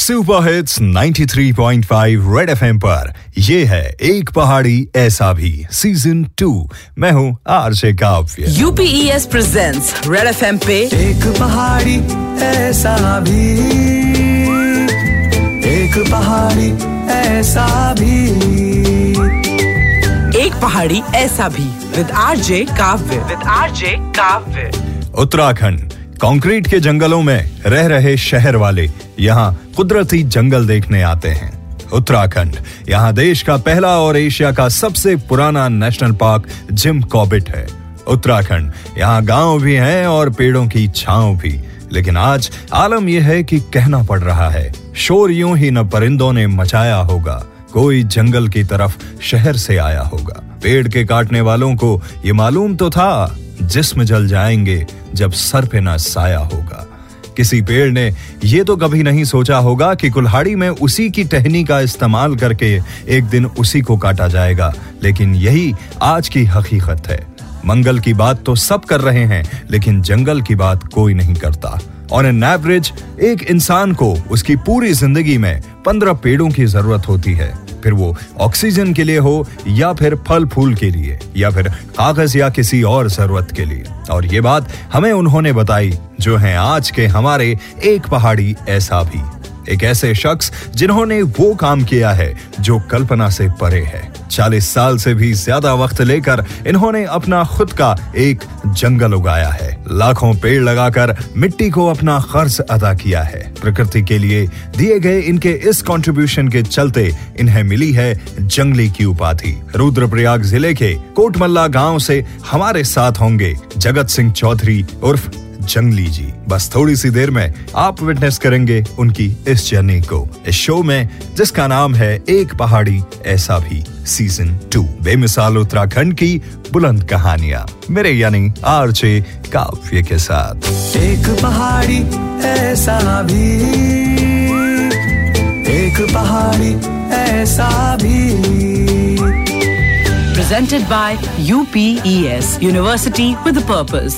Super hits 93.5 red FM पर। ये है एक पहाड़ी ऐसा भी। सीज़न टू मैं हूँ आरजे काव्य। यूपीएस प्रेजेंट्स रेड एफएम पे। एक पहाड़ी ऐसा भी। एक पहाड़ी ऐसा भी। एक पहाड़ी ऐसा भी। With RJ Kavya. With RJ Kavya. Uttarakhand. Concrete के जंगलों में रह रहे शहर वाले यहाँ कुदरती जंगल देखने आते हैं। उत्तराखंड, यहाँ देश का पहला और एशिया का सबसे पुराना नेशनल पार्क जिम कॉबिट है। उत्तराखंड, यहाँ गाँव भी हैं और पेड़ों की छांव भी। लेकिन आज आलम यह है कि कहना पड़ रहा है, शोर यूँ ही न परिंदों ने मचाया होगा, कोई जंगल की तरफ़ शहर से आया होगा। पेड़ के काटने वालों को ये मालूम तो था, जिस्म जल जाएँगे जब सर पे ना साया होगा। किसी पेड़ ने ये तो कभी नहीं सोचा होगा कि कुल्हाड़ी में उसी की टहनी का इस्तेमाल करके एक दिन उसी को काटा जाएगा। लेकिन यही आज की हकीकत है। मंगल की बात तो सब कर रहे हैं, लेकिन जंगल की बात कोई नहीं करता। ऑन एन एवरेज एक इंसान को उसकी पूरी ज़िंदगी में पंद्रह पेड़ों की ज़रूरत होती है। फिर वो ऑक्सीजन के लिए हो या फिर फल फूल के लिए, या फिर कागज़ या किसी और ज़रूरत के लिए। और ये बात हमें उन्होंने बताई, जो है आज के हमारे एक पहाड़ी ऐसा भी। एक ऐसे शख्स जिन्होंने वो काम किया है, जो कल्पना से परे है। चालीस साल से भी ज़्यादा वक्त लेकर इन्होंने अपना खुद का एक जंगल उगाया है। लाखों पेड़ लगाकर मिट्टी को अपना कर्ज अदा किया है। प्रकृति के लिए दिए गए इनके इस कंट्रीब्यूशन के चलते इन्हें मिली है जंगली की उपाधि। रुद्रप्रयाग ज़िले के कोटमल्ला गाँव से हमारे साथ होंगे जगत सिंह चौधरी उर्फ़ जंगली जी बस थोड़ी सी देर में आप विटनेस करेंगे उनकी इस जर्नी को। इस शो में जिसका नाम है एक पहाड़ी ऐसा भी सीज़न टू बेमिसाल उत्तराखंड की बुलंद कहानियाँ। मेरे यानी आरजे काव्य के साथ। एक पहाड़ी ऐसा भी। एक पहाड़ी ऐसा भी। Presented by UPES University with a purpose.